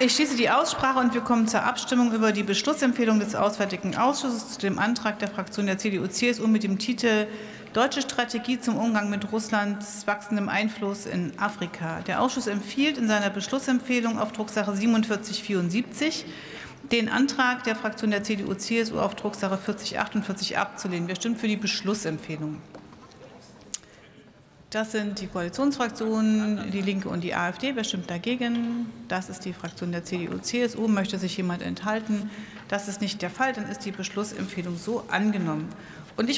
Ich schließe die Aussprache und wir kommen zur Abstimmung über die Beschlussempfehlung des Auswärtigen Ausschusses zu dem Antrag der Fraktion der CDU-CSU mit dem Titel Deutsche Strategie zum Umgang mit Russlands wachsendem Einfluss in Afrika. Der Ausschuss empfiehlt in seiner Beschlussempfehlung auf Drucksache 4774 den Antrag der Fraktion der CDU-CSU auf Drucksache 4048 abzulehnen. Wer stimmt für die Beschlussempfehlung? Das sind die Koalitionsfraktionen, die Linke und die AfD. Wer stimmt dagegen? Das ist die Fraktion der CDU-CSU. Möchte sich jemand enthalten? Das ist nicht der Fall. Dann ist die Beschlussempfehlung so angenommen. Und ich